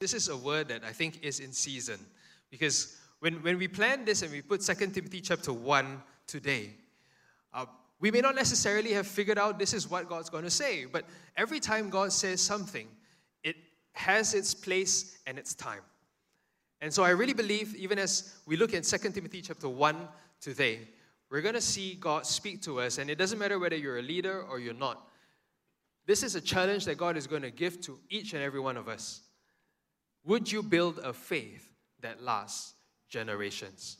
this is a word that I think is in season because when, when we plan this and we put 2 Timothy chapter 1 today, uh, we may not necessarily have figured out this is what God's going to say, but every time God says something, it has its place and its time. And so I really believe, even as we look at 2 Timothy chapter 1 today, we're going to see God speak to us. And it doesn't matter whether you're a leader or you're not. This is a challenge that God is going to give to each and every one of us. Would you build a faith that lasts generations?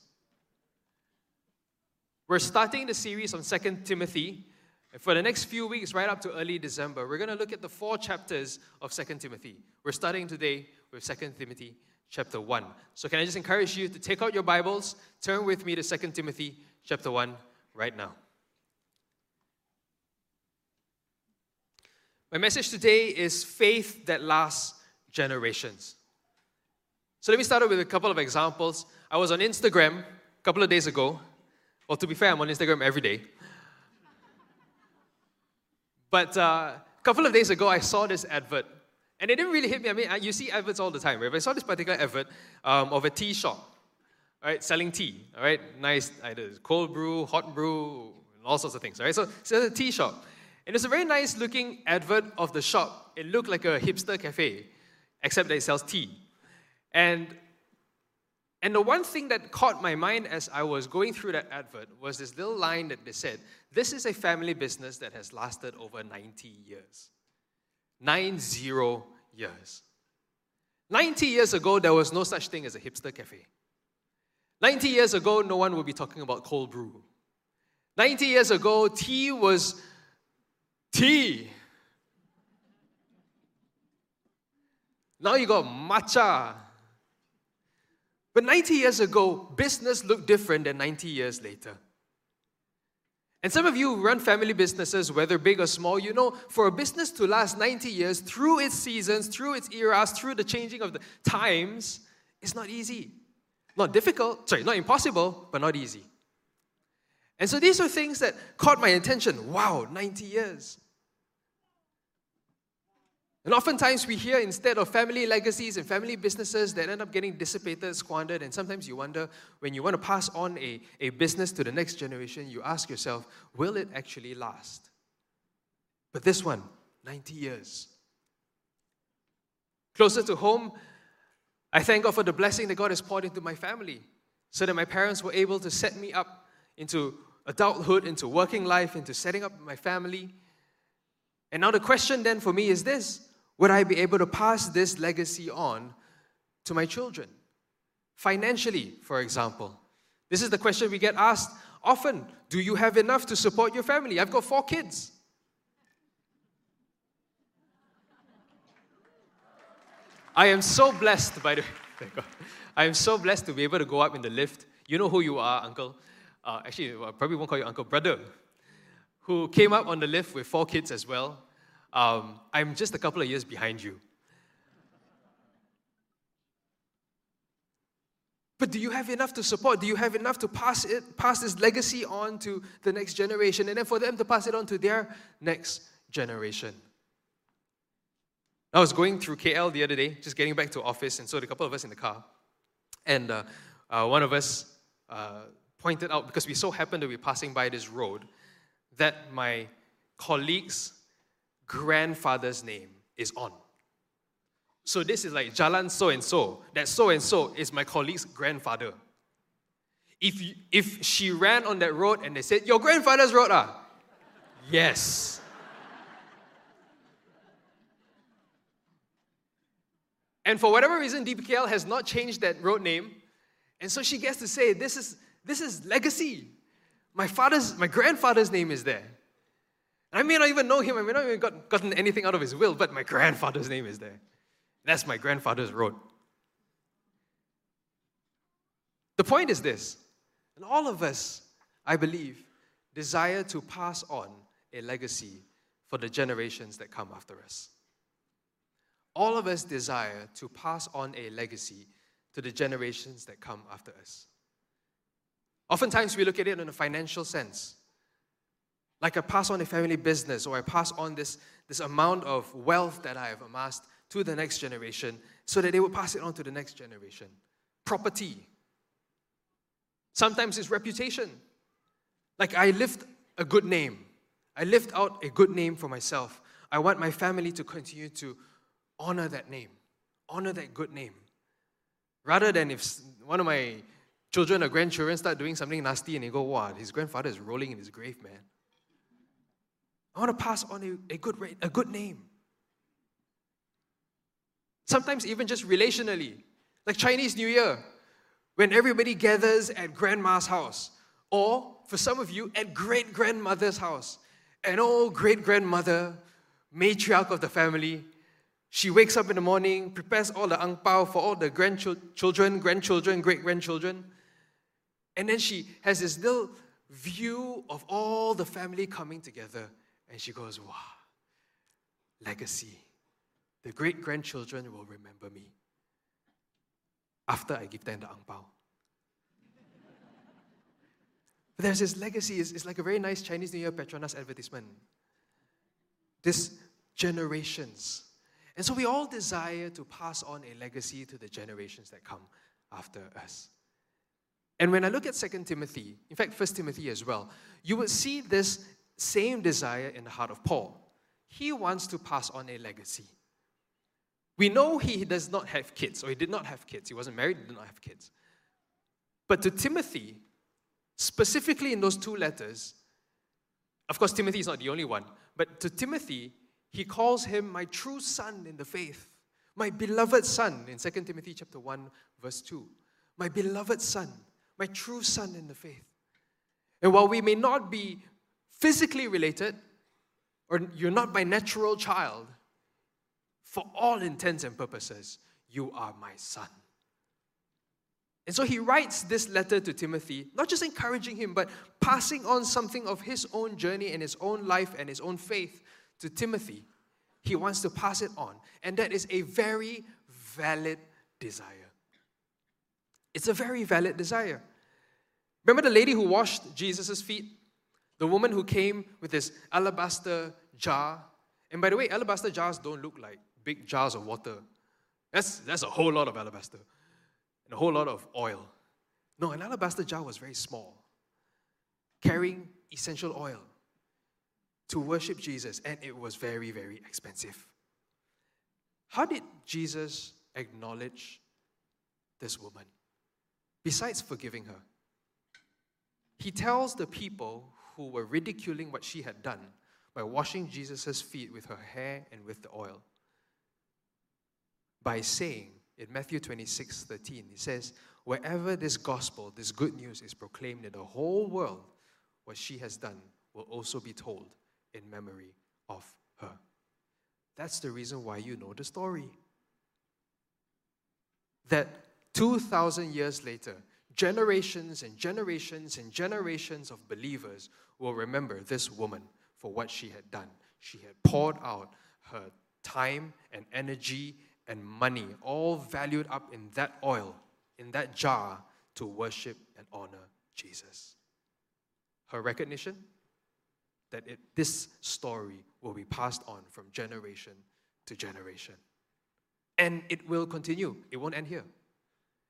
We're starting the series on 2 Timothy. And for the next few weeks, right up to early December, we're going to look at the four chapters of 2 Timothy. We're starting today with 2 Timothy chapter 1. So, can I just encourage you to take out your Bibles, turn with me to 2 Timothy chapter 1 right now. My message today is faith that lasts generations. So let me start with a couple of examples. I was on Instagram a couple of days ago. Well, to be fair, I'm on Instagram every day. But uh, a couple of days ago, I saw this advert. And it didn't really hit me. I mean, you see adverts all the time, right? But I saw this particular advert um, of a tea shop, right, selling tea, all right? Nice, either cold brew, hot brew, all sorts of things, right? So, so it's a tea shop. And it's a very nice looking advert of the shop. It looked like a hipster cafe, except that it sells tea. And, and the one thing that caught my mind as I was going through that advert was this little line that they said, This is a family business that has lasted over 90 years. Nine zero years. 90 years ago, there was no such thing as a hipster cafe. 90 years ago, no one would be talking about cold brew. 90 years ago, tea was tea. Now you got matcha. But 90 years ago, business looked different than 90 years later. And some of you run family businesses, whether big or small, you know, for a business to last 90 years through its seasons, through its eras, through the changing of the times, it's not easy. Not difficult, sorry, not impossible, but not easy. And so these are things that caught my attention. Wow, 90 years. And oftentimes we hear instead of family legacies and family businesses that end up getting dissipated, squandered, and sometimes you wonder when you want to pass on a, a business to the next generation, you ask yourself, will it actually last? But this one, 90 years. Closer to home, I thank God for the blessing that God has poured into my family so that my parents were able to set me up into adulthood, into working life, into setting up my family. And now the question then for me is this would I be able to pass this legacy on to my children? Financially, for example. This is the question we get asked often Do you have enough to support your family? I've got four kids. I am so blessed, by the way. I am so blessed to be able to go up in the lift. You know who you are, uncle. Uh, actually, I probably won't call you uncle, brother, who came up on the lift with four kids as well. Um, I'm just a couple of years behind you. But do you have enough to support? Do you have enough to pass it, pass this legacy on to the next generation, and then for them to pass it on to their next generation? I was going through KL the other day, just getting back to office, and so a couple of us in the car, and uh, uh, one of us uh, pointed out because we so happened to be passing by this road that my colleagues grandfather's name is on. So this is like Jalan so and so. That so and so is my colleague's grandfather. If, if she ran on that road and they said, Your grandfather's road, ah? Yes. and for whatever reason, DBKL has not changed that road name. And so she gets to say, This is, this is legacy. My father's, my grandfather's name is there. I may not even know him, I may not even got, gotten anything out of his will, but my grandfather's name is there. That's my grandfather's road. The point is this, and all of us, I believe, desire to pass on a legacy for the generations that come after us. All of us desire to pass on a legacy to the generations that come after us. Oftentimes, we look at it in a financial sense. Like I pass on a family business or I pass on this, this amount of wealth that I have amassed to the next generation so that they will pass it on to the next generation. Property. Sometimes it's reputation. Like I lift a good name. I lift out a good name for myself. I want my family to continue to honor that name, honor that good name. Rather than if one of my children or grandchildren start doing something nasty and they go, wow, his grandfather is rolling in his grave, man. I want to pass on a, a, good, a good name. Sometimes even just relationally, like Chinese New Year, when everybody gathers at grandma's house, or for some of you, at great grandmother's house. An old great grandmother, matriarch of the family, she wakes up in the morning, prepares all the ang pao for all the grandchildren, grandchildren, great grandchildren. And then she has this little view of all the family coming together. And she goes, Wow, legacy. The great grandchildren will remember me after I give them the ang pao. But there's this legacy. It's, it's like a very nice Chinese New Year Petronas advertisement. This generations. And so we all desire to pass on a legacy to the generations that come after us. And when I look at 2 Timothy, in fact, 1 Timothy as well, you would see this same desire in the heart of Paul. He wants to pass on a legacy. We know he does not have kids, or he did not have kids. He wasn't married, he did not have kids. But to Timothy, specifically in those two letters, of course, Timothy is not the only one, but to Timothy, he calls him my true son in the faith, my beloved son in 2 Timothy chapter 1, verse 2. My beloved son, my true son in the faith. And while we may not be physically related, or you're not my natural child, for all intents and purposes, you are my son. And so he writes this letter to Timothy, not just encouraging him, but passing on something of his own journey and his own life and his own faith to Timothy. He wants to pass it on. And that is a very valid desire. It's a very valid desire. Remember the lady who washed Jesus' feet? The woman who came with this alabaster jar. And by the way, alabaster jars don't look like big jars of water. That's, that's a whole lot of alabaster and a whole lot of oil. No, an alabaster jar was very small, carrying essential oil to worship Jesus, and it was very, very expensive. How did Jesus acknowledge this woman? Besides forgiving her, he tells the people who were ridiculing what she had done by washing Jesus' feet with her hair and with the oil by saying, in Matthew 26 13, he says, Wherever this gospel, this good news is proclaimed in the whole world, what she has done will also be told in memory of her. That's the reason why you know the story. That 2,000 years later, generations and generations and generations of believers will remember this woman for what she had done. She had poured out her time and energy and money, all valued up in that oil, in that jar, to worship and honor Jesus. Her recognition that it, this story will be passed on from generation to generation. And it will continue, it won't end here.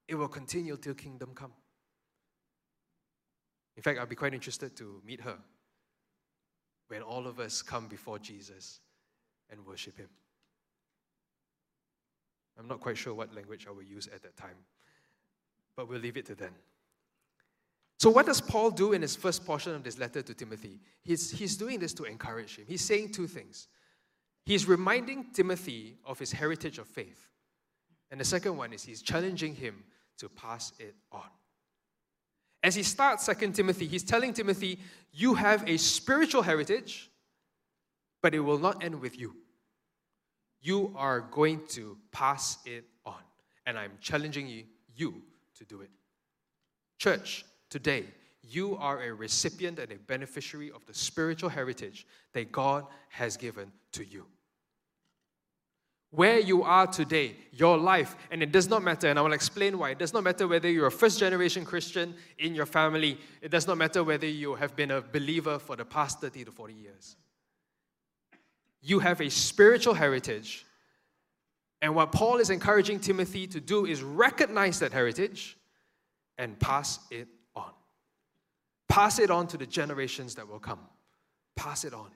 It will continue till kingdom come. In fact, I'd be quite interested to meet her when all of us come before Jesus and worship Him. I'm not quite sure what language I will use at that time, but we'll leave it to then. So, what does Paul do in his first portion of this letter to Timothy? He's, he's doing this to encourage him. He's saying two things. He's reminding Timothy of his heritage of faith. And the second one is he's challenging him to pass it on. As he starts 2 Timothy, he's telling Timothy, You have a spiritual heritage, but it will not end with you you are going to pass it on. And I'm challenging you, you to do it. Church, today, you are a recipient and a beneficiary of the spiritual heritage that God has given to you. Where you are today, your life, and it does not matter, and I will explain why. It does not matter whether you're a first generation Christian in your family, it does not matter whether you have been a believer for the past 30 to 40 years you have a spiritual heritage And what Paul is encouraging Timothy to do is recognize that heritage and pass it on. Pass it on to the generations that will come. Pass it on.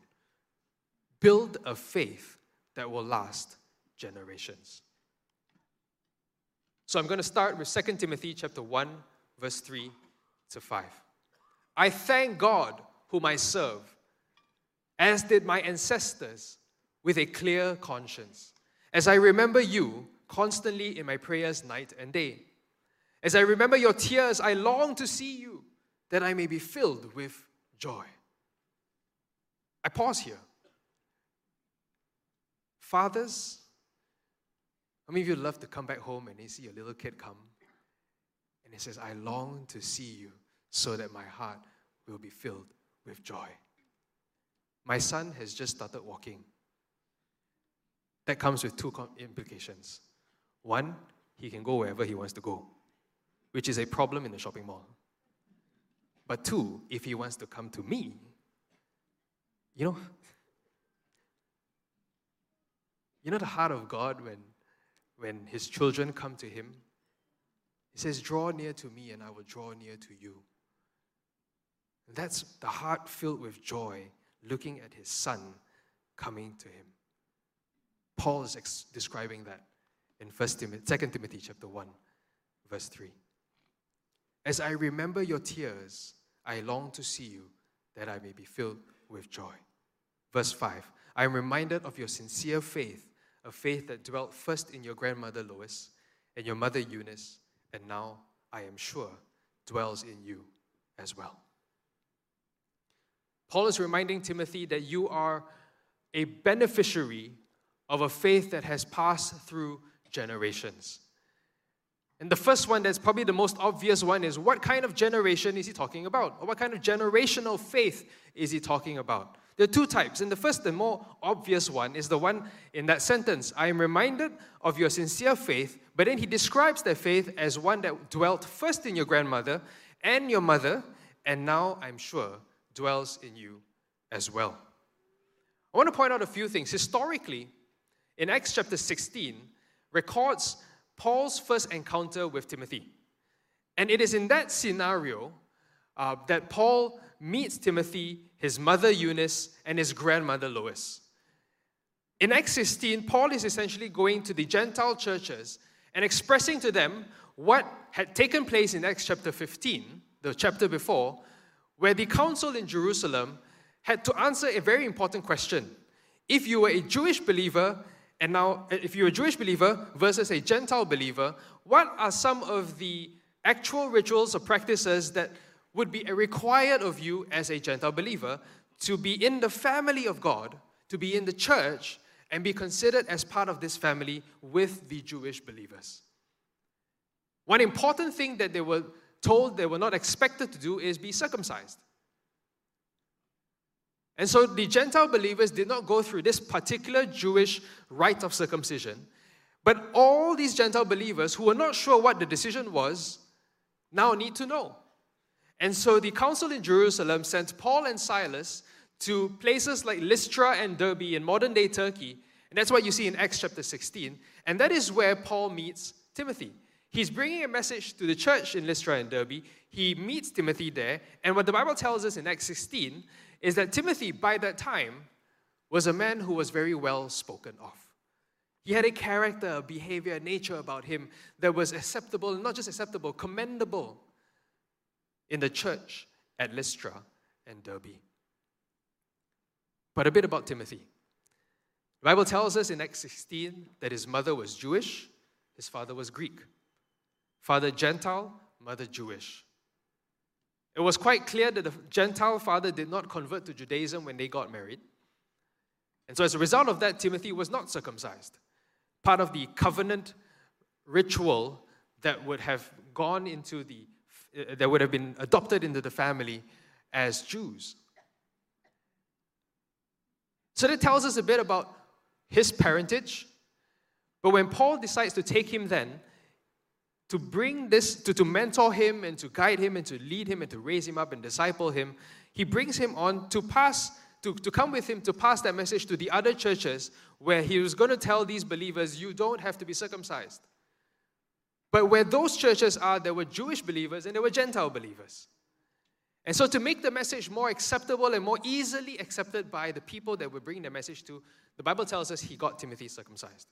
Build a faith that will last generations. So I'm going to start with 2 Timothy chapter 1 verse 3 to 5. I thank God whom I serve as did my ancestors with a clear conscience as I remember you constantly in my prayers night and day. As I remember your tears, I long to see you, that I may be filled with joy. I pause here. Fathers, how many of you love to come back home and you see your little kid come? And he says, I long to see you so that my heart will be filled with joy. My son has just started walking. That comes with two implications. One, he can go wherever he wants to go, which is a problem in the shopping mall. But two, if he wants to come to me, you know, you know the heart of God when, when his children come to him? He says, Draw near to me, and I will draw near to you. And That's the heart filled with joy looking at his son coming to him. Paul is ex- describing that in 1 Timothy, 2 Timothy chapter 1, verse 3. As I remember your tears, I long to see you, that I may be filled with joy. Verse 5 I am reminded of your sincere faith, a faith that dwelt first in your grandmother Lois and your mother Eunice, and now, I am sure, dwells in you as well. Paul is reminding Timothy that you are a beneficiary of a faith that has passed through generations. And the first one, that's probably the most obvious one, is what kind of generation is he talking about? Or what kind of generational faith is he talking about? There are two types. And the first, the more obvious one, is the one in that sentence I am reminded of your sincere faith, but then he describes that faith as one that dwelt first in your grandmother and your mother, and now I'm sure dwells in you as well. I want to point out a few things. Historically, in Acts chapter 16 records Paul's first encounter with Timothy. And it is in that scenario uh, that Paul meets Timothy, his mother Eunice, and his grandmother Lois. In Acts 16, Paul is essentially going to the Gentile churches and expressing to them what had taken place in Acts chapter 15, the chapter before, where the council in Jerusalem had to answer a very important question. If you were a Jewish believer and now, if you're a Jewish believer versus a Gentile believer, what are some of the actual rituals or practices that would be required of you as a Gentile believer to be in the family of God, to be in the church, and be considered as part of this family with the Jewish believers? One important thing that they were told they were not expected to do is be circumcised. And so the Gentile believers did not go through this particular Jewish rite of circumcision. But all these Gentile believers who were not sure what the decision was now need to know. And so the council in Jerusalem sent Paul and Silas to places like Lystra and Derbe in modern day Turkey. And that's what you see in Acts chapter 16. And that is where Paul meets Timothy. He's bringing a message to the church in Lystra and Derbe. He meets Timothy there. And what the Bible tells us in Acts 16 is that Timothy, by that time, was a man who was very well spoken of. He had a character, a behavior, a nature about him that was acceptable, not just acceptable, commendable in the church at Lystra and Derbe. But a bit about Timothy. The Bible tells us in Acts 16 that his mother was Jewish, his father was Greek. Father Gentile, mother Jewish. It was quite clear that the Gentile father did not convert to Judaism when they got married. And so, as a result of that, Timothy was not circumcised. Part of the covenant ritual that would have gone into the, Uh, that would have been adopted into the family as Jews. So, that tells us a bit about his parentage. But when Paul decides to take him then to bring this, to, to mentor him and to guide him and to lead him and to raise him up and disciple him, he brings him on to pass to, to come with him to pass that message to the other churches where he was going to tell these believers, you don't have to be circumcised. But where those churches are, there were Jewish believers and there were Gentile believers. And so, to make the message more acceptable and more easily accepted by the people that we're bringing the message to, the Bible tells us he got Timothy circumcised.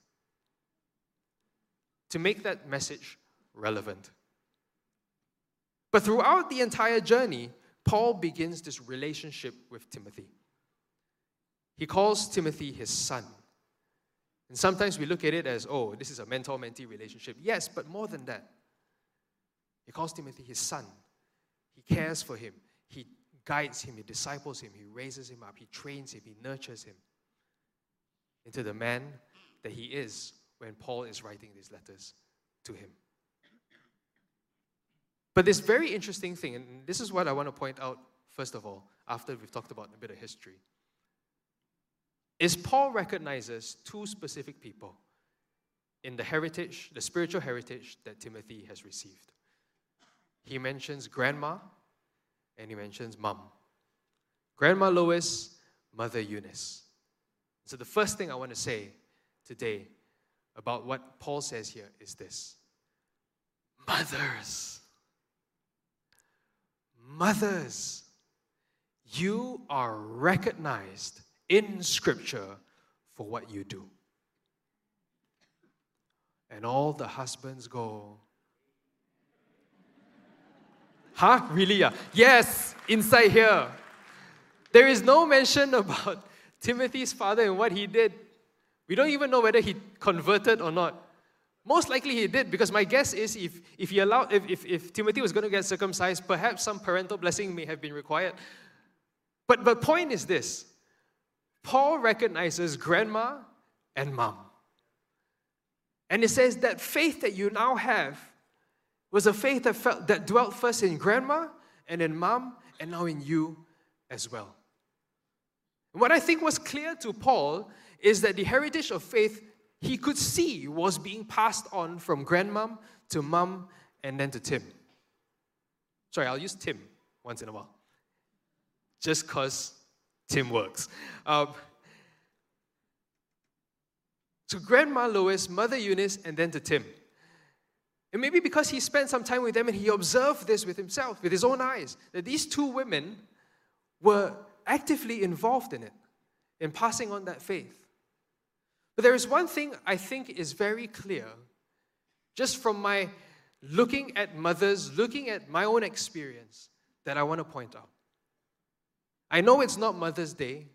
To make that message relevant. But throughout the entire journey, Paul begins this relationship with Timothy. He calls Timothy his son. And sometimes we look at it as, oh, this is a mentor mentee relationship. Yes, but more than that. He calls Timothy his son. He cares for him. He guides him. He disciples him. He raises him up. He trains him. He nurtures him into the man that he is when Paul is writing these letters to him. But this very interesting thing, and this is what I want to point out first of all, after we've talked about a bit of history, is Paul recognizes two specific people in the heritage, the spiritual heritage that Timothy has received. He mentions grandma and he mentions mom. Grandma Lois, Mother Eunice. So, the first thing I want to say today about what Paul says here is this Mothers. Mothers, you are recognized in Scripture for what you do. And all the husbands go, Huh? Really? Yeah. Yes, inside here. There is no mention about Timothy's father and what he did. We don't even know whether he converted or not. Most likely he did, because my guess is if, if he allowed, if, if, if Timothy was going to get circumcised, perhaps some parental blessing may have been required. But the point is this Paul recognizes grandma and mom. And it says that faith that you now have was a faith that, felt, that dwelt first in grandma and in mom and now in you as well. what I think was clear to Paul is that the heritage of faith he could see was being passed on from grandmom to mom and then to Tim. Sorry, I'll use Tim once in a while. Just because Tim works. Um, to Grandma Lois, Mother Eunice, and then to Tim. And maybe because he spent some time with them and he observed this with himself, with his own eyes, that these two women were actively involved in it, in passing on that faith. But there is one thing I think is very clear, just from my looking at mothers, looking at my own experience, that I want to point out. I know it's not Mother's Day,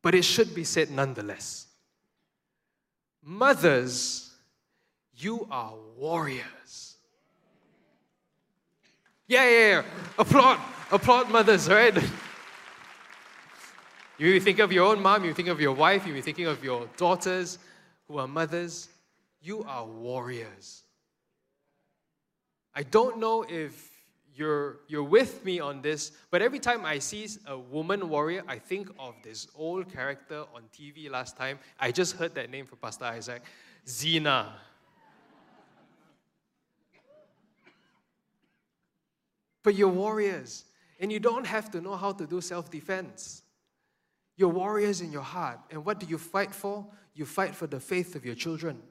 but it should be said nonetheless. Mothers, you are warriors. Yeah, yeah, yeah. Applaud, applaud mothers, right? You think of your own mom, you think of your wife, you be thinking of your daughters who are mothers. You are warriors. I don't know if you're, you're with me on this, but every time I see a woman warrior, I think of this old character on TV last time. I just heard that name for Pastor Isaac Xena. But you're warriors, and you don't have to know how to do self defense. You're warriors in your heart. And what do you fight for? You fight for the faith of your children.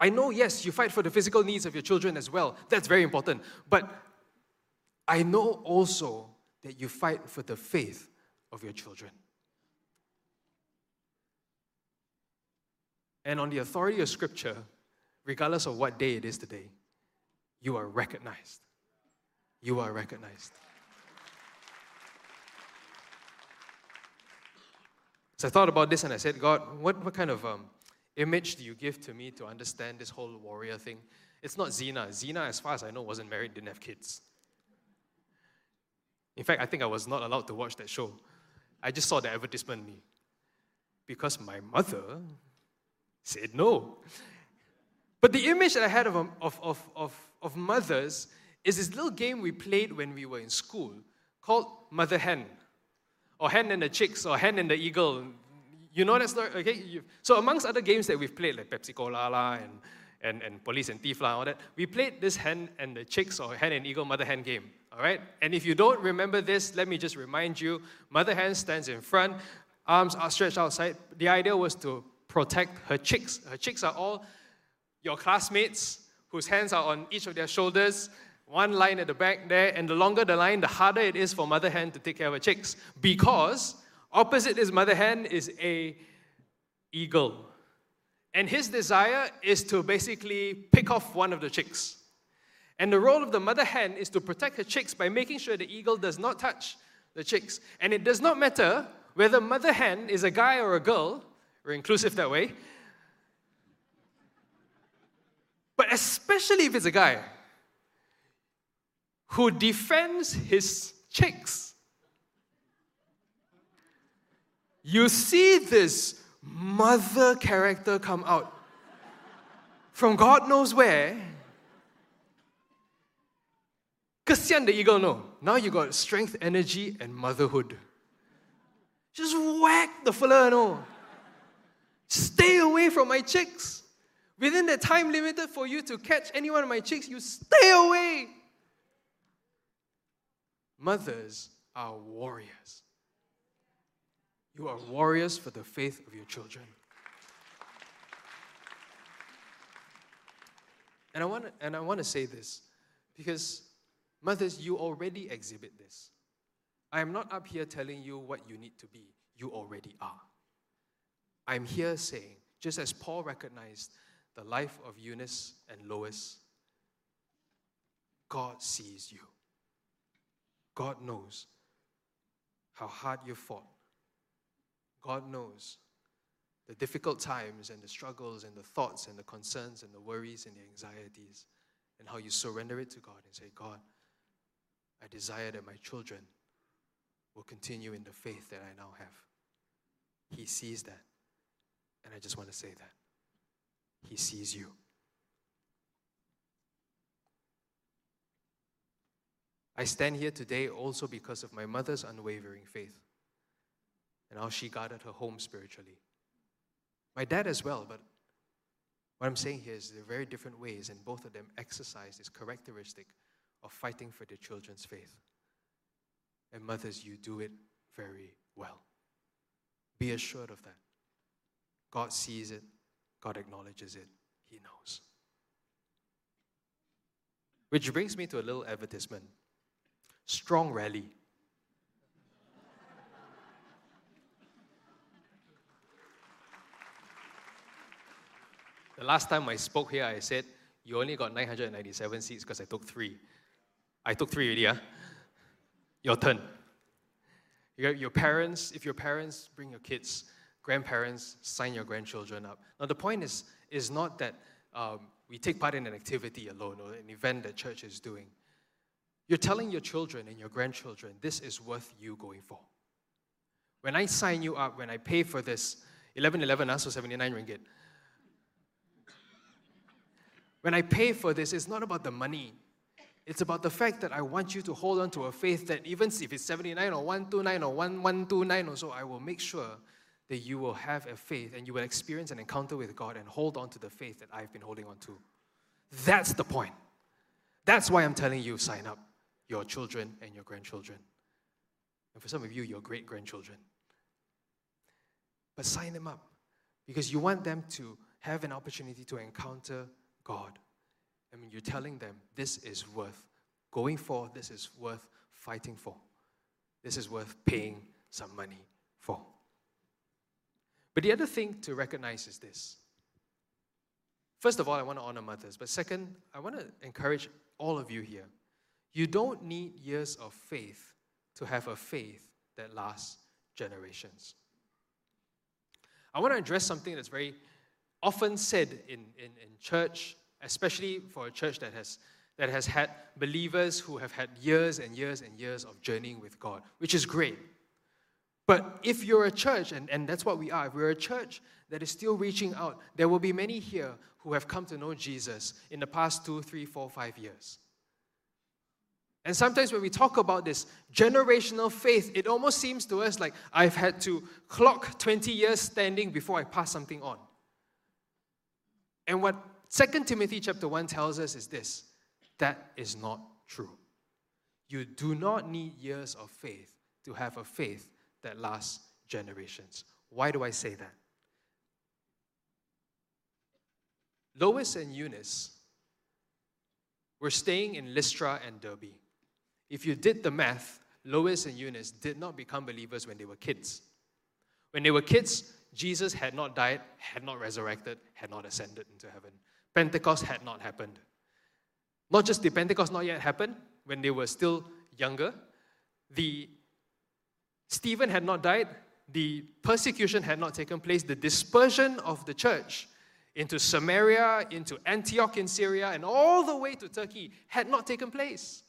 I know, yes, you fight for the physical needs of your children as well. That's very important. But I know also that you fight for the faith of your children. And on the authority of Scripture, regardless of what day it is today, you are recognized. You are recognized. So I thought about this and I said, God, what, what kind of um, image do you give to me to understand this whole warrior thing? It's not Xena. Xena, as far as I know, wasn't married, didn't have kids. In fact, I think I was not allowed to watch that show. I just saw the advertisement because my mother said no. But the image that I had of, um, of, of, of, of mothers is this little game we played when we were in school called Mother Hen or Hen and the Chicks, or Hen and the Eagle. You know that story? Okay? So, amongst other games that we've played, like Pepsi Cola and, and, and police and thief, all that. We played this hen and the chicks or hen and eagle mother hen game. All right? And if you don't remember this, let me just remind you mother hen stands in front, arms are stretched outside. The idea was to protect her chicks. Her chicks are all your classmates whose hands are on each of their shoulders, one line at the back there, and the longer the line, the harder it is for mother hen to take care of her chicks. Because opposite his mother hen is a eagle. And his desire is to basically pick off one of the chicks. And the role of the mother hen is to protect her chicks by making sure the eagle does not touch the chicks. And it does not matter whether mother hen is a guy or a girl, we're inclusive that way, but especially if it's a guy who defends his chicks. You see this mother character come out from God knows where. Kasian the eagle, no. Now you got strength, energy, and motherhood. Just whack the fella, no. Stay away from my chicks. Within the time limited for you to catch any one of my chicks, you stay away. Mothers are warriors. You are warriors for the faith of your children. And I want to, and I want to say this because mothers, you already exhibit this. I am not up here telling you what you need to be. You already are. I'm here saying, just as Paul recognized the life of Eunice and Lois, God sees you. God knows how hard you fought. God knows the difficult times and the struggles and the thoughts and the concerns and the worries and the anxieties, and how you surrender it to God and say, God, I desire that my children will continue in the faith that I now have. He sees that. And I just want to say that. He sees you. I stand here today also because of my mother's unwavering faith and how she guarded her home spiritually. My dad as well, but what I'm saying here is they're very different ways, and both of them exercise this characteristic of fighting for their children's faith. And mothers, you do it very well. Be assured of that. God sees it, God acknowledges it, He knows. Which brings me to a little advertisement Strong Rally. The last time I spoke here, I said, You only got 997 seats because I took three. I took three already, huh? Your turn. Your parents, if your parents bring your kids, grandparents, sign your grandchildren up. Now, the point is, is not that um, we take part in an activity alone or an event that church is doing. You're telling your children and your grandchildren, this is worth you going for. When I sign you up, when I pay for this, 1111, us also 79 ringgit. When I pay for this, it's not about the money. It's about the fact that I want you to hold on to a faith that even if it's 79 or 129 or 1129 or so, I will make sure that you will have a faith and you will experience an encounter with God and hold on to the faith that I've been holding on to. That's the point. That's why I'm telling you sign up your children and your grandchildren. And for some of you, your great grandchildren. But sign them up because you want them to have an opportunity to encounter God. I mean, you're telling them this is worth going for, this is worth fighting for, this is worth paying some money for. But the other thing to recognize is this. First of all, I want to honor mothers. But second, I want to encourage all of you here. You don't need years of faith to have a faith that lasts generations. I want to address something that's very often said in, in, in church especially for a church that has, that has had believers who have had years and years and years of journeying with God, which is great. But if you're a church, and, and that's what we are, if we're a church that is still reaching out, there will be many here who have come to know Jesus in the past two, three, four, five years. And sometimes when we talk about this generational faith, it almost seems to us like I've had to clock 20 years standing before I pass something on. And what 2 Timothy chapter 1 tells us is this that is not true. You do not need years of faith to have a faith that lasts generations. Why do I say that? Lois and Eunice were staying in Lystra and Derbe. If you did the math, Lois and Eunice did not become believers when they were kids. When they were kids, Jesus had not died, had not resurrected, had not ascended into heaven. Pentecost had not happened. Not just the Pentecost not yet happened when they were still younger, the Stephen had not died, the persecution had not taken place, the dispersion of the church into Samaria, into Antioch in Syria, and all the way to Turkey had not taken place.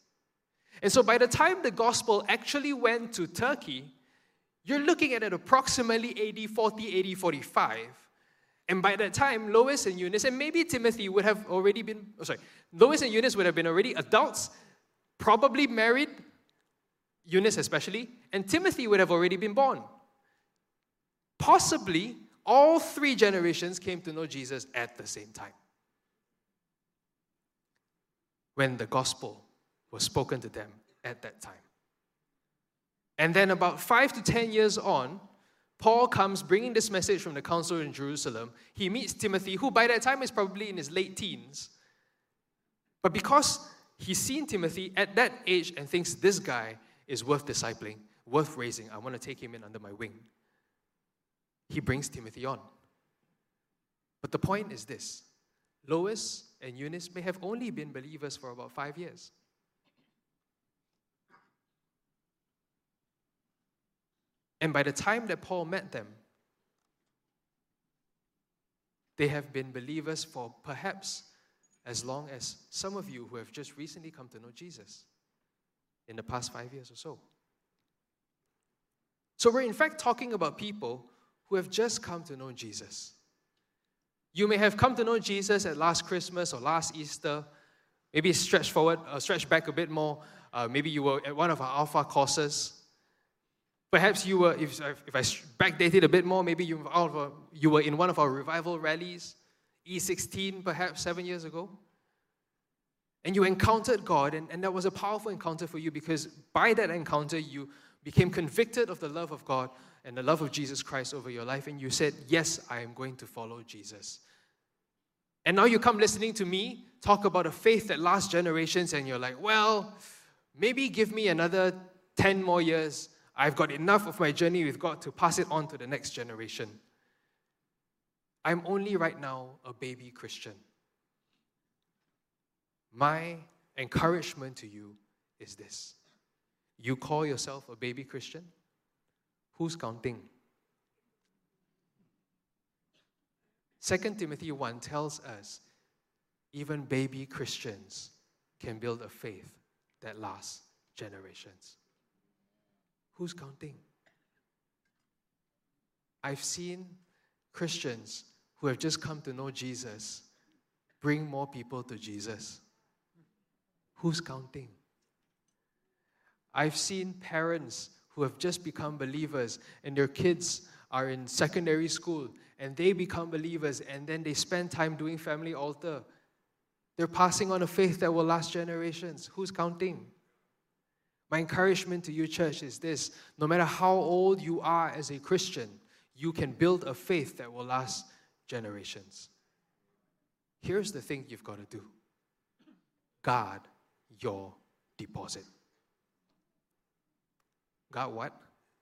And so by the time the gospel actually went to Turkey, you're looking at it approximately AD 40, AD 45. And by that time, Lois and Eunice, and maybe Timothy would have already been, oh, sorry, Lois and Eunice would have been already adults, probably married, Eunice especially, and Timothy would have already been born. Possibly all three generations came to know Jesus at the same time. When the gospel was spoken to them at that time. And then, about five to ten years on, Paul comes bringing this message from the council in Jerusalem. He meets Timothy, who by that time is probably in his late teens. But because he's seen Timothy at that age and thinks this guy is worth discipling, worth raising, I want to take him in under my wing, he brings Timothy on. But the point is this Lois and Eunice may have only been believers for about five years. And by the time that Paul met them, they have been believers for perhaps as long as some of you who have just recently come to know Jesus in the past five years or so. So, we're in fact talking about people who have just come to know Jesus. You may have come to know Jesus at last Christmas or last Easter. Maybe stretch forward, uh, stretch back a bit more. Uh, maybe you were at one of our Alpha courses. Perhaps you were, if, if I backdated a bit more, maybe you were, you were in one of our revival rallies, E16, perhaps seven years ago. And you encountered God, and, and that was a powerful encounter for you because by that encounter, you became convicted of the love of God and the love of Jesus Christ over your life, and you said, Yes, I am going to follow Jesus. And now you come listening to me talk about a faith that lasts generations, and you're like, Well, maybe give me another 10 more years I've got enough of my journey with God to pass it on to the next generation. I'm only right now a baby Christian. My encouragement to you is this you call yourself a baby Christian? Who's counting? 2 Timothy 1 tells us even baby Christians can build a faith that lasts generations. Who's counting? I've seen Christians who have just come to know Jesus bring more people to Jesus. Who's counting? I've seen parents who have just become believers and their kids are in secondary school and they become believers and then they spend time doing family altar. They're passing on a faith that will last generations. Who's counting? My encouragement to you, church, is this no matter how old you are as a Christian, you can build a faith that will last generations. Here's the thing you've got to do guard your deposit. Guard what?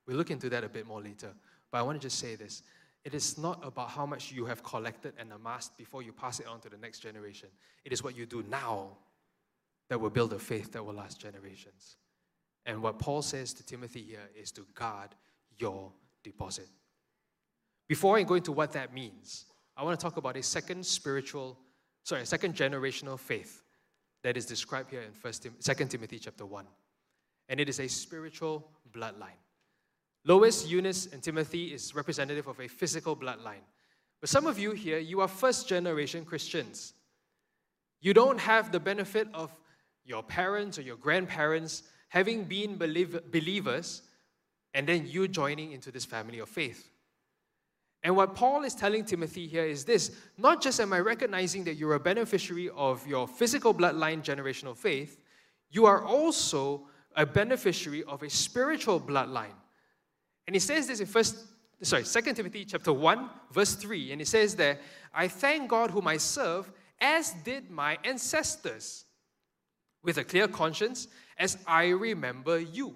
We'll look into that a bit more later. But I want to just say this. It is not about how much you have collected and amassed before you pass it on to the next generation. It is what you do now that will build a faith that will last generations. And what Paul says to Timothy here is to guard your deposit. Before I go into what that means, I want to talk about a second spiritual, sorry, a second generational faith that is described here in First Tim- 2 Timothy chapter 1. And it is a spiritual bloodline. Lois, Eunice, and Timothy is representative of a physical bloodline. But some of you here, you are first generation Christians. You don't have the benefit of your parents or your grandparents having been believers and then you joining into this family of faith. And what Paul is telling Timothy here is this not just am I recognizing that you're a beneficiary of your physical bloodline generational faith, you are also a beneficiary of a spiritual bloodline. And he says this in first sorry, 2 Timothy chapter 1, verse 3, and it says there, I thank God whom I serve, as did my ancestors, with a clear conscience, as I remember you.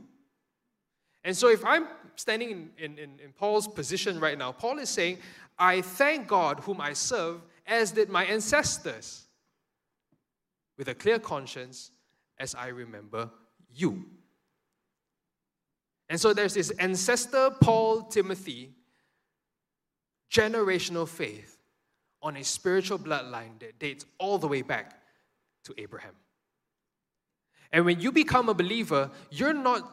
And so if I'm standing in, in, in, Paul's position right now, Paul is saying, I thank God whom I serve, as did my ancestors, with a clear conscience, as I remember you. And so there's this ancestor, Paul Timothy, generational faith on a spiritual bloodline that dates all the way back to Abraham. And when you become a believer, you're not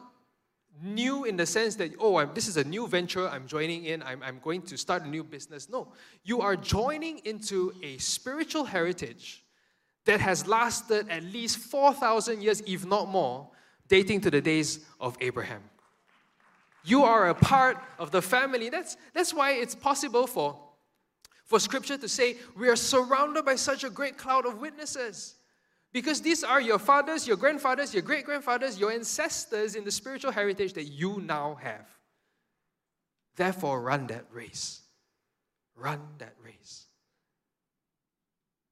new in the sense that, oh, I'm, this is a new venture I'm joining in, I'm, I'm going to start a new business. No, you are joining into a spiritual heritage that has lasted at least 4,000 years, if not more, dating to the days of Abraham. You are a part of the family. That's, that's why it's possible for, for Scripture to say, We are surrounded by such a great cloud of witnesses. Because these are your fathers, your grandfathers, your great grandfathers, your ancestors in the spiritual heritage that you now have. Therefore, run that race. Run that race.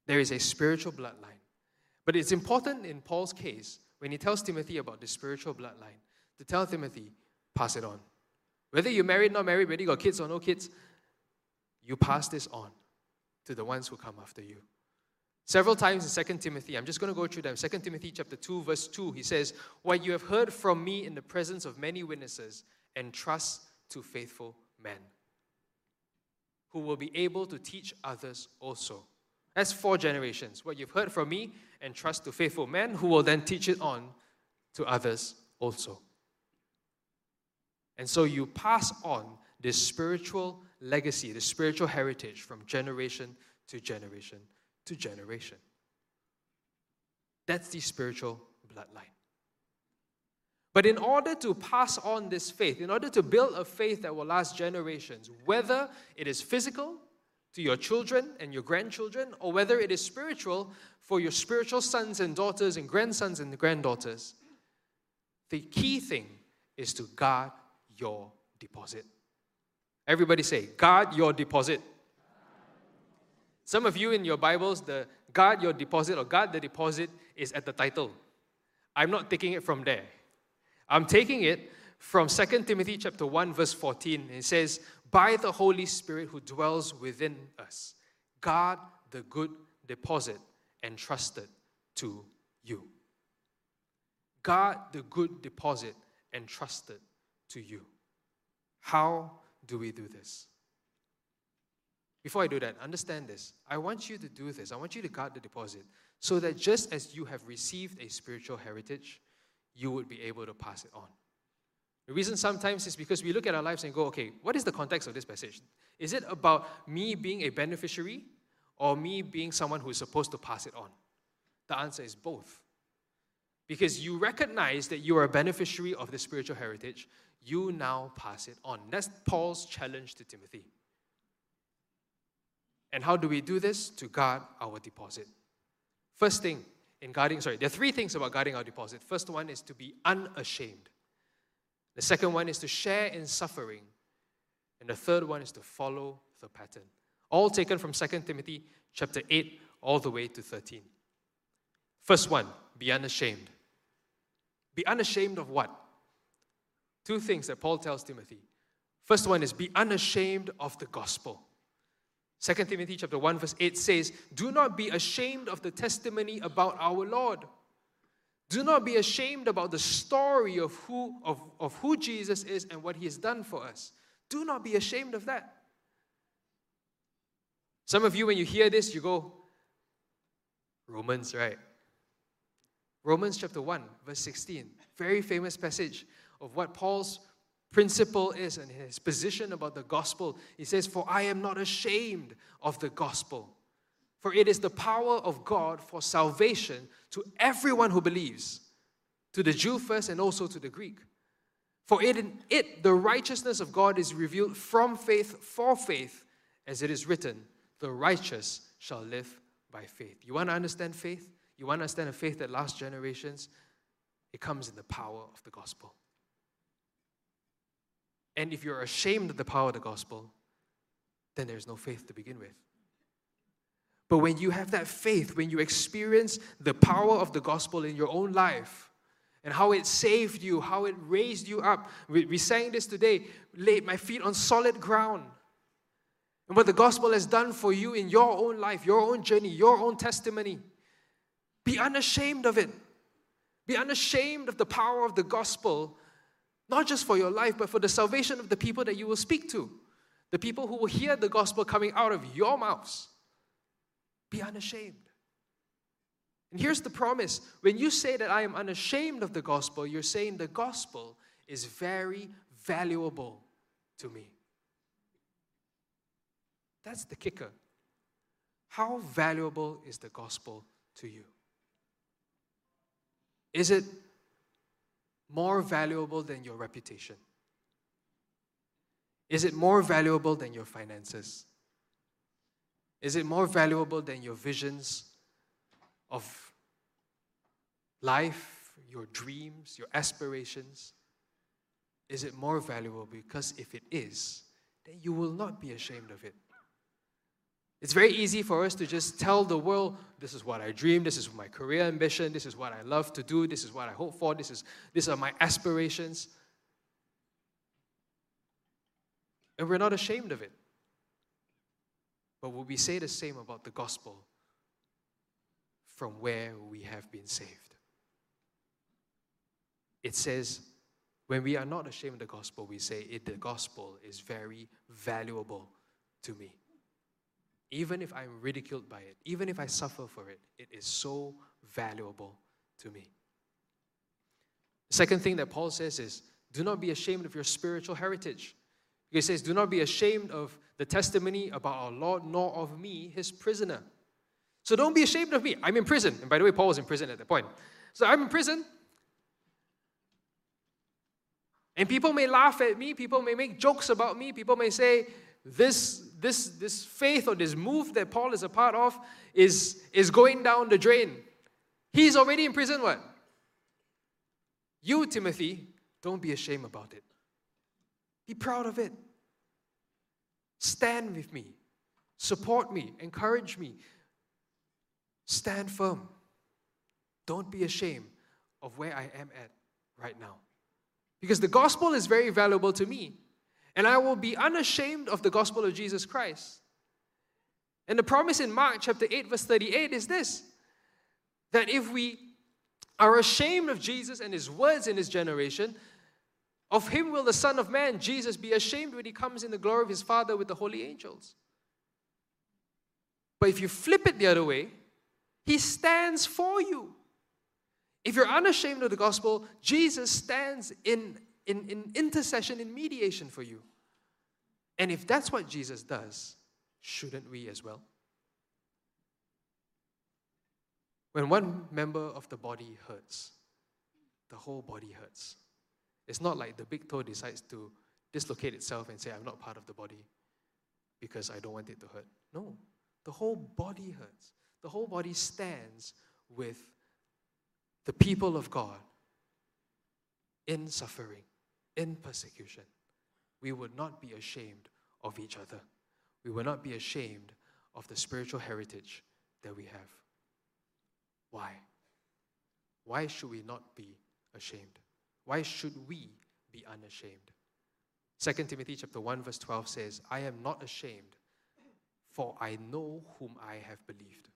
There is a spiritual bloodline. But it's important in Paul's case, when he tells Timothy about the spiritual bloodline, to tell Timothy, pass it on. Whether you're married, not married, whether you got kids or no kids, you pass this on to the ones who come after you. Several times in 2 Timothy, I'm just going to go through them. 2 Timothy chapter 2, verse 2, he says, What you have heard from me in the presence of many witnesses, entrust to faithful men who will be able to teach others also. That's four generations. What you've heard from me, entrust to faithful men who will then teach it on to others also. And so you pass on this spiritual legacy, the spiritual heritage from generation to generation to generation. That's the spiritual bloodline. But in order to pass on this faith, in order to build a faith that will last generations, whether it is physical to your children and your grandchildren, or whether it is spiritual for your spiritual sons and daughters and grandsons and granddaughters, the key thing is to guard your deposit. Everybody say, guard your deposit. Some of you in your Bibles, the guard your deposit or guard the deposit is at the title. I'm not taking it from there. I'm taking it from 2 Timothy chapter 1 verse 14. It says, "By the Holy Spirit who dwells within us, guard the good deposit entrusted to you." Guard the good deposit entrusted to you. How do we do this? Before I do that, understand this. I want you to do this. I want you to guard the deposit so that just as you have received a spiritual heritage, you would be able to pass it on. The reason sometimes is because we look at our lives and go, okay, what is the context of this passage? Is it about me being a beneficiary or me being someone who is supposed to pass it on? The answer is both. Because you recognize that you are a beneficiary of the spiritual heritage, you now pass it on. That's Paul's challenge to Timothy. And how do we do this? To guard our deposit. First thing in guarding, sorry, there are three things about guarding our deposit. First one is to be unashamed. The second one is to share in suffering. And the third one is to follow the pattern. All taken from 2 Timothy chapter 8 all the way to 13. First one, be unashamed. Be unashamed of what? Two things that Paul tells Timothy. First one is be unashamed of the gospel. 2 Timothy chapter 1 verse 8 says, "Do not be ashamed of the testimony about our Lord. Do not be ashamed about the story of who of, of who Jesus is and what he has done for us. Do not be ashamed of that." Some of you when you hear this you go Romans, right? Romans chapter 1 verse 16. Very famous passage of what Paul's principle is and his position about the gospel. He says, For I am not ashamed of the gospel, for it is the power of God for salvation to everyone who believes, to the Jew first and also to the Greek. For it, in it, the righteousness of God is revealed from faith for faith, as it is written, the righteous shall live by faith. You want to understand faith? You want to understand a faith that lasts generations? It comes in the power of the gospel. And if you're ashamed of the power of the gospel, then there's no faith to begin with. But when you have that faith, when you experience the power of the gospel in your own life, and how it saved you, how it raised you up. We, we sang this today, laid my feet on solid ground. And what the gospel has done for you in your own life, your own journey, your own testimony. Be unashamed of it. Be unashamed of the power of the gospel, not just for your life, but for the salvation of the people that you will speak to, the people who will hear the gospel coming out of your mouths. Be unashamed. And here's the promise when you say that I am unashamed of the gospel, you're saying the gospel is very valuable to me. That's the kicker. How valuable is the gospel to you? Is it more valuable than your reputation? Is it more valuable than your finances? Is it more valuable than your visions of life, your dreams, your aspirations? Is it more valuable? Because if it is, then you will not be ashamed of it. It's very easy for us to just tell the world, this is what I dream, this is my career ambition, this is what I love to do, this is what I hope for, this is these are my aspirations. And we're not ashamed of it. But will we say the same about the gospel from where we have been saved. It says, when we are not ashamed of the gospel, we say it, the gospel is very valuable to me. Even if I'm ridiculed by it, even if I suffer for it, it is so valuable to me. The second thing that Paul says is do not be ashamed of your spiritual heritage. He says, Do not be ashamed of the testimony about our Lord, nor of me, his prisoner. So don't be ashamed of me. I'm in prison. And by the way, Paul was in prison at that point. So I'm in prison. And people may laugh at me, people may make jokes about me, people may say, this, this, this faith or this move that Paul is a part of is, is going down the drain. He's already in prison, what? You, Timothy, don't be ashamed about it. Be proud of it. Stand with me. Support me. Encourage me. Stand firm. Don't be ashamed of where I am at right now. Because the gospel is very valuable to me. And I will be unashamed of the gospel of Jesus Christ. And the promise in Mark chapter 8, verse 38 is this that if we are ashamed of Jesus and his words in his generation, of him will the Son of Man, Jesus, be ashamed when he comes in the glory of his Father with the holy angels. But if you flip it the other way, he stands for you. If you're unashamed of the gospel, Jesus stands in, in, in intercession, in mediation for you. And if that's what Jesus does, shouldn't we as well? When one member of the body hurts, the whole body hurts. It's not like the big toe decides to dislocate itself and say, I'm not part of the body because I don't want it to hurt. No, the whole body hurts the whole body stands with the people of God in suffering, in persecution. We would not be ashamed of each other. We will not be ashamed of the spiritual heritage that we have. Why? Why should we not be ashamed? Why should we be unashamed? 2 Timothy chapter 1 verse 12 says, I am not ashamed, for I know whom I have believed.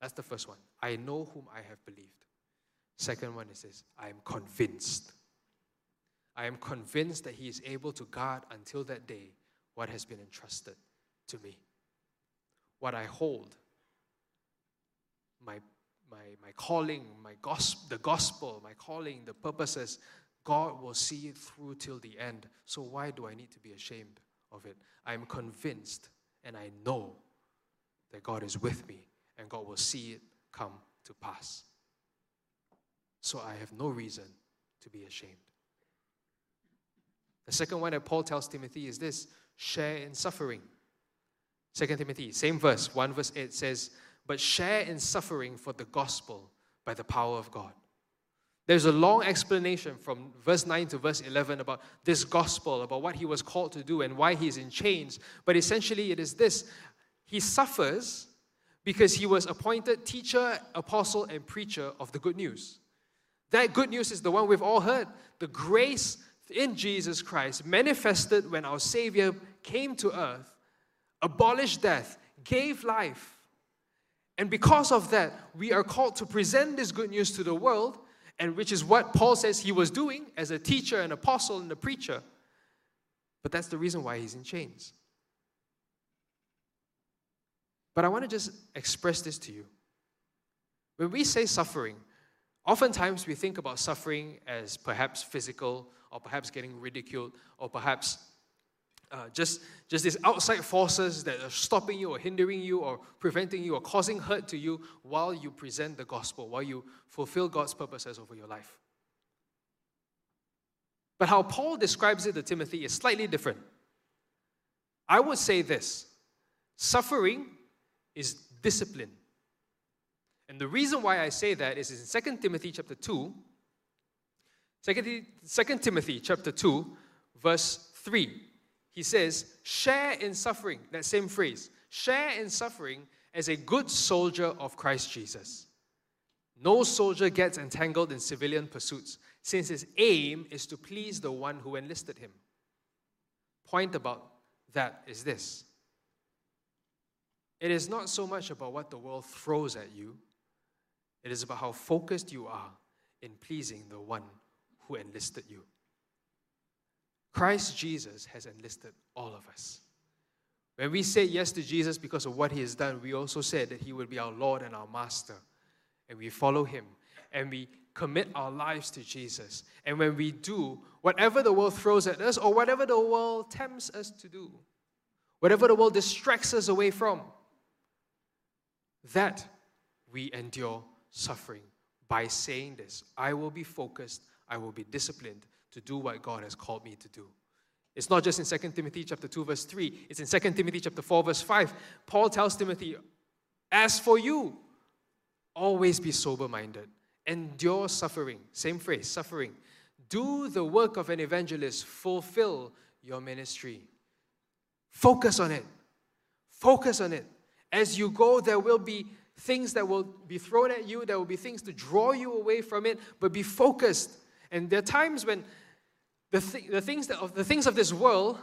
That's the first one. I know whom I have believed. Second one is this I am convinced. I am convinced that He is able to guard until that day what has been entrusted to me. What I hold, my, my, my calling, my gospel, the gospel, my calling, the purposes, God will see it through till the end. So why do I need to be ashamed of it? I am convinced and I know that God is with me and God will see it come to pass. So I have no reason to be ashamed. The second one that Paul tells Timothy is this share in suffering. 2 Timothy, same verse, 1 verse 8 says, But share in suffering for the gospel by the power of God. There's a long explanation from verse 9 to verse 11 about this gospel, about what he was called to do and why he's in chains. But essentially, it is this He suffers because he was appointed teacher, apostle, and preacher of the good news. That good news is the one we've all heard the grace in Jesus Christ manifested when our Savior came to earth, abolished death, gave life. And because of that, we are called to present this good news to the world and which is what Paul says he was doing as a teacher, an apostle, and a preacher. But that's the reason why he's in chains. But I want to just express this to you. When we say suffering, oftentimes we think about suffering as perhaps physical, or perhaps getting ridiculed, or perhaps uh, just, just these outside forces that are stopping you or hindering you or preventing you or causing hurt to you while you present the gospel, while you fulfill God's purposes over your life. But how Paul describes it to Timothy is slightly different. I would say this suffering is discipline. And the reason why I say that is in 2 Timothy chapter 2, 2 Timothy chapter 2, verse 3 he says, share in suffering, that same phrase, share in suffering as a good soldier of Christ Jesus. No soldier gets entangled in civilian pursuits, since his aim is to please the one who enlisted him. Point about that is this it is not so much about what the world throws at you, it is about how focused you are in pleasing the one who enlisted you. Christ Jesus has enlisted all of us. When we say yes to Jesus because of what he has done, we also said that he will be our Lord and our Master. And we follow him and we commit our lives to Jesus. And when we do, whatever the world throws at us or whatever the world tempts us to do, whatever the world distracts us away from, that we endure suffering by saying this I will be focused, I will be disciplined, to do what God has called me to do. It's not just in 2 Timothy chapter 2 verse 3, it's in 2 Timothy chapter 4 verse 5. Paul tells Timothy, "As for you, always be sober-minded, endure suffering." Same phrase, suffering. Do the work of an evangelist, fulfill your ministry. Focus on it. Focus on it. As you go, there will be things that will be thrown at you, there will be things to draw you away from it, but be focused. And there are times when the, th- the, things that, of, the things of this world,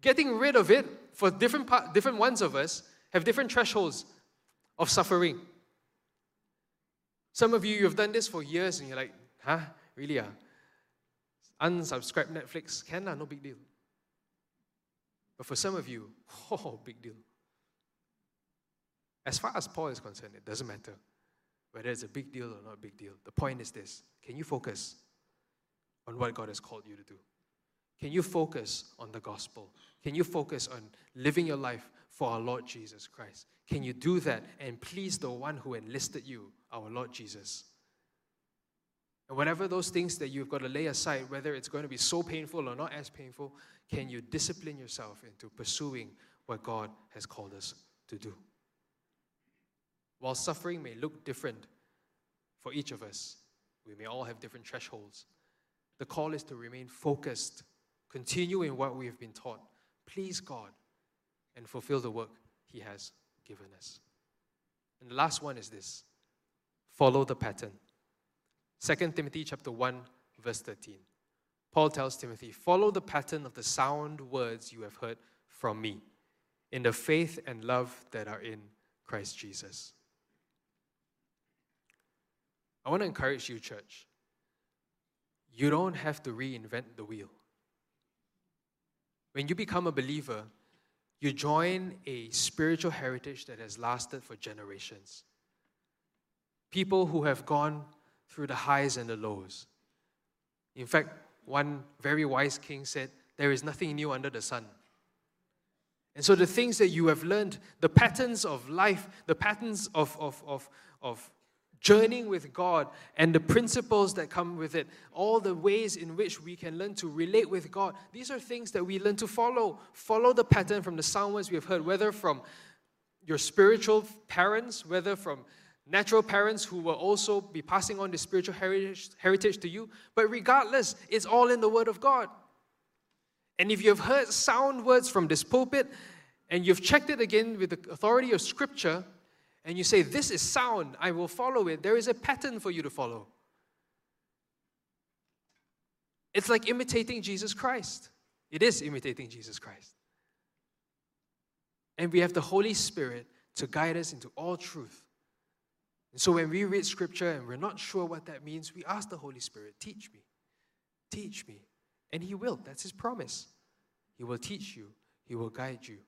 getting rid of it for different, part, different ones of us have different thresholds of suffering. Some of you, you've done this for years and you're like, huh? Really? Uh? Unsubscribe Netflix? Can, uh, no big deal. But for some of you, oh, big deal. As far as Paul is concerned, it doesn't matter whether it's a big deal or not a big deal. The point is this can you focus on what God has called you to do? Can you focus on the gospel? Can you focus on living your life for our Lord Jesus Christ? Can you do that and please the one who enlisted you, our Lord Jesus? And whatever those things that you've got to lay aside, whether it's going to be so painful or not as painful, can you discipline yourself into pursuing what God has called us to do? While suffering may look different for each of us, we may all have different thresholds. The call is to remain focused, continue in what we have been taught, please God, and fulfill the work He has given us. And the last one is this follow the pattern. 2 Timothy chapter 1, verse 13. Paul tells Timothy, Follow the pattern of the sound words you have heard from me in the faith and love that are in Christ Jesus. I want to encourage you, church. You don't have to reinvent the wheel. When you become a believer, you join a spiritual heritage that has lasted for generations. People who have gone through the highs and the lows. In fact, one very wise king said, There is nothing new under the sun. And so, the things that you have learned, the patterns of life, the patterns of, of, of, of journeying with God and the principles that come with it, all the ways in which we can learn to relate with God, these are things that we learn to follow. Follow the pattern from the sound words we have heard, whether from your spiritual parents, whether from natural parents who will also be passing on the spiritual heritage, heritage to you. But regardless, it's all in the Word of God. And if you've heard sound words from this pulpit and you've checked it again with the authority of Scripture, and you say, This is sound, I will follow it, there is a pattern for you to follow. It's like imitating Jesus Christ. It is imitating Jesus Christ. And we have the Holy Spirit to guide us into all truth. And so when we read scripture and we're not sure what that means, we ask the Holy Spirit, teach me, teach me. And He will. That's His promise. He will teach you, He will guide you,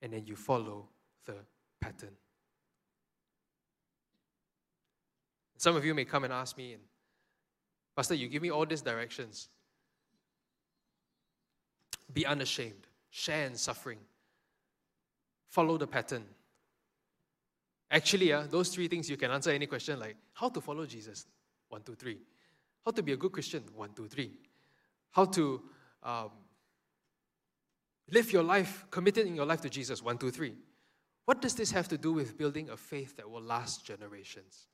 and then you follow the pattern. Some of you may come and ask me, and Pastor, you give me all these directions. Be unashamed, share in suffering, follow the pattern. Actually, uh, those three things you can answer any question like how to follow Jesus, one, two, three. How to be a good Christian, one, two, three. How to um, live your life, committed in your life to Jesus, one, two, three. What does this have to do with building a faith that will last generations?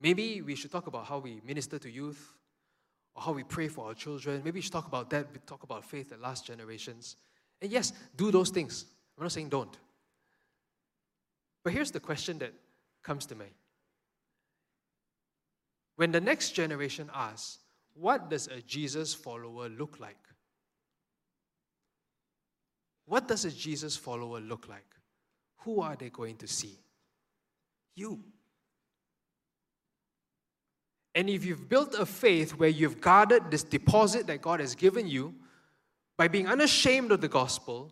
Maybe we should talk about how we minister to youth or how we pray for our children. Maybe we should talk about that, we talk about faith that last generations. And yes, do those things. I'm not saying don't. But here's the question that comes to me. When the next generation asks, What does a Jesus follower look like? What does a Jesus follower look like? Who are they going to see? You. And if you've built a faith where you've guarded this deposit that God has given you by being unashamed of the gospel,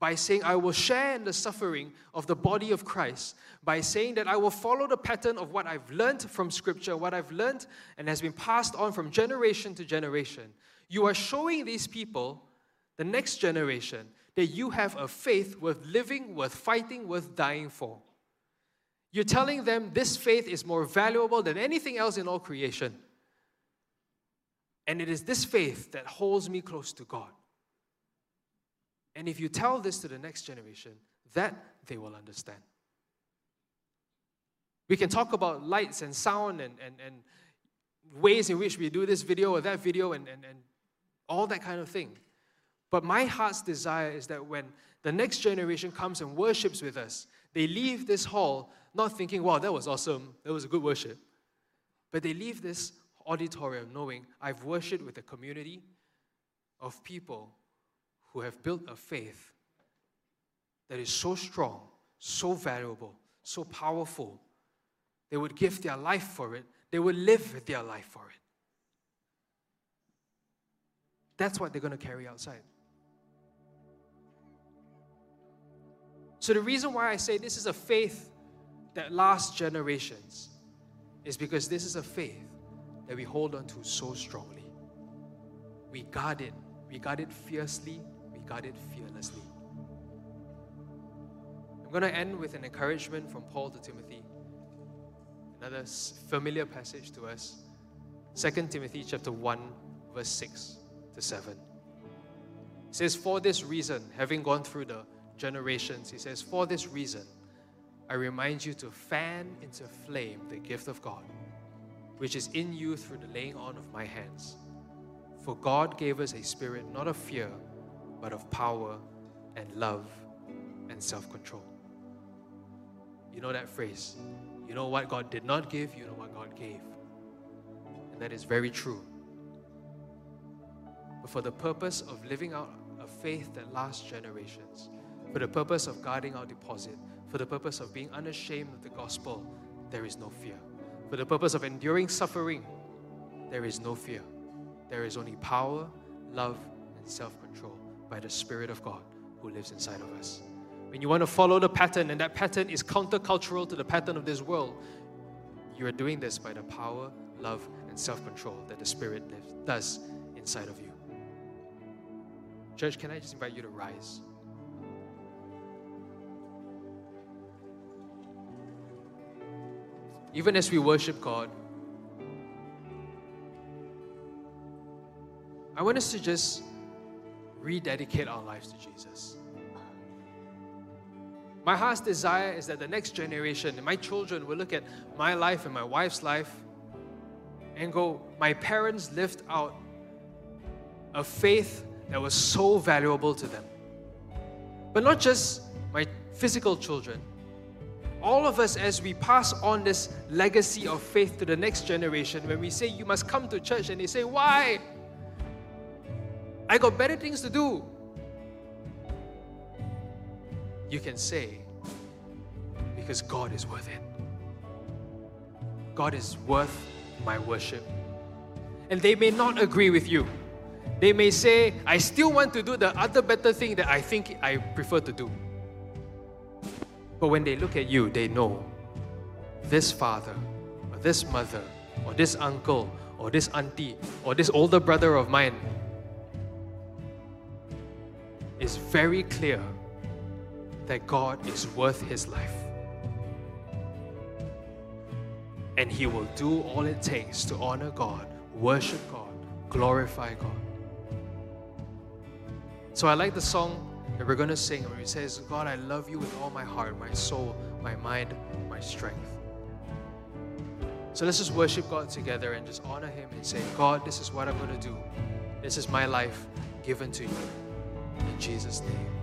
by saying, I will share in the suffering of the body of Christ, by saying that I will follow the pattern of what I've learned from Scripture, what I've learned and has been passed on from generation to generation. You are showing these people, the next generation, that you have a faith worth living, worth fighting, worth dying for. You're telling them this faith is more valuable than anything else in all creation. And it is this faith that holds me close to God. And if you tell this to the next generation, that they will understand. We can talk about lights and sound and, and, and ways in which we do this video or that video and, and, and all that kind of thing. But my heart's desire is that when the next generation comes and worships with us, they leave this hall not thinking, wow, that was awesome, that was a good worship. But they leave this auditorium knowing I've worshiped with a community of people who have built a faith that is so strong, so valuable, so powerful. They would give their life for it, they would live their life for it. That's what they're going to carry outside. So, the reason why I say this is a faith that lasts generations is because this is a faith that we hold on to so strongly. We guard it, we guard it fiercely, we guard it fearlessly. I'm going to end with an encouragement from Paul to Timothy. Another familiar passage to us. 2 Timothy chapter 1 verse 6 to 7. It says for this reason having gone through the generations he says for this reason I remind you to fan into flame the gift of God which is in you through the laying on of my hands. For God gave us a spirit not of fear but of power and love and self control. You know that phrase. You know what God did not give, you know what God gave. And that is very true. But for the purpose of living out a faith that lasts generations, for the purpose of guarding our deposit, for the purpose of being unashamed of the gospel, there is no fear. For the purpose of enduring suffering, there is no fear. There is only power, love, and self control by the Spirit of God who lives inside of us. When you want to follow the pattern, and that pattern is countercultural to the pattern of this world, you are doing this by the power, love, and self control that the Spirit lives, does inside of you. Church, can I just invite you to rise? Even as we worship God, I want us to just rededicate our lives to Jesus. My heart's desire is that the next generation, my children, will look at my life and my wife's life and go, My parents lived out a faith that was so valuable to them. But not just my physical children, all of us, as we pass on this legacy of faith to the next generation, when we say, You must come to church, and they say, Why? I got better things to do. You can say, Because God is worth it. God is worth my worship. And they may not agree with you. They may say, I still want to do the other better thing that I think I prefer to do. But when they look at you, they know this father, or this mother, or this uncle, or this auntie, or this older brother of mine is very clear that God is worth his life. And he will do all it takes to honor God, worship God, glorify God. So I like the song that we're going to sing where it says, God, I love you with all my heart, my soul, my mind, my strength. So let's just worship God together and just honor Him and say, God, this is what I'm going to do. This is my life given to you. In Jesus' name.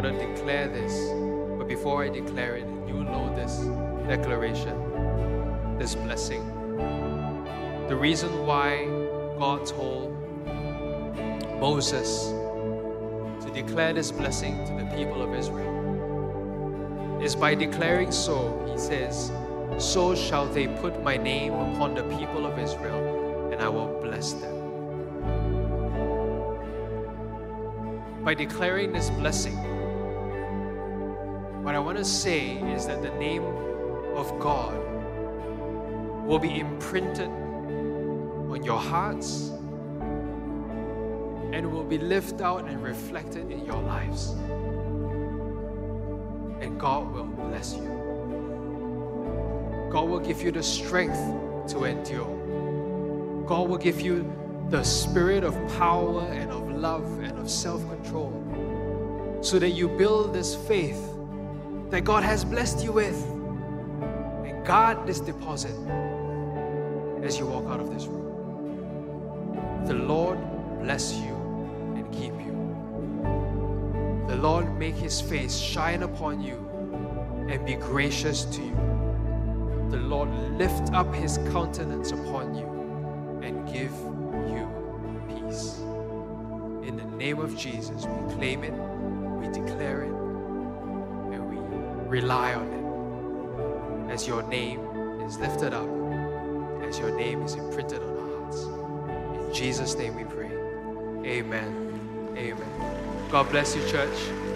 Going to declare this. But before I declare it, you will know this declaration, this blessing. The reason why God told Moses to declare this blessing to the people of Israel is by declaring so, he says, So shall they put my name upon the people of Israel, and I will bless them. By declaring this blessing, what I want to say is that the name of God will be imprinted on your hearts and will be lived out and reflected in your lives. And God will bless you. God will give you the strength to endure. God will give you the spirit of power and of love and of self control so that you build this faith that God has blessed you with and guard this deposit as you walk out of this room. The Lord bless you and keep you. The Lord make his face shine upon you and be gracious to you. The Lord lift up his countenance upon you and give you peace. In the name of Jesus, we claim it, we declare it, rely on it as your name is lifted up, as your name is imprinted on our hearts. In Jesus' name we pray. Amen. Amen. God bless you, church.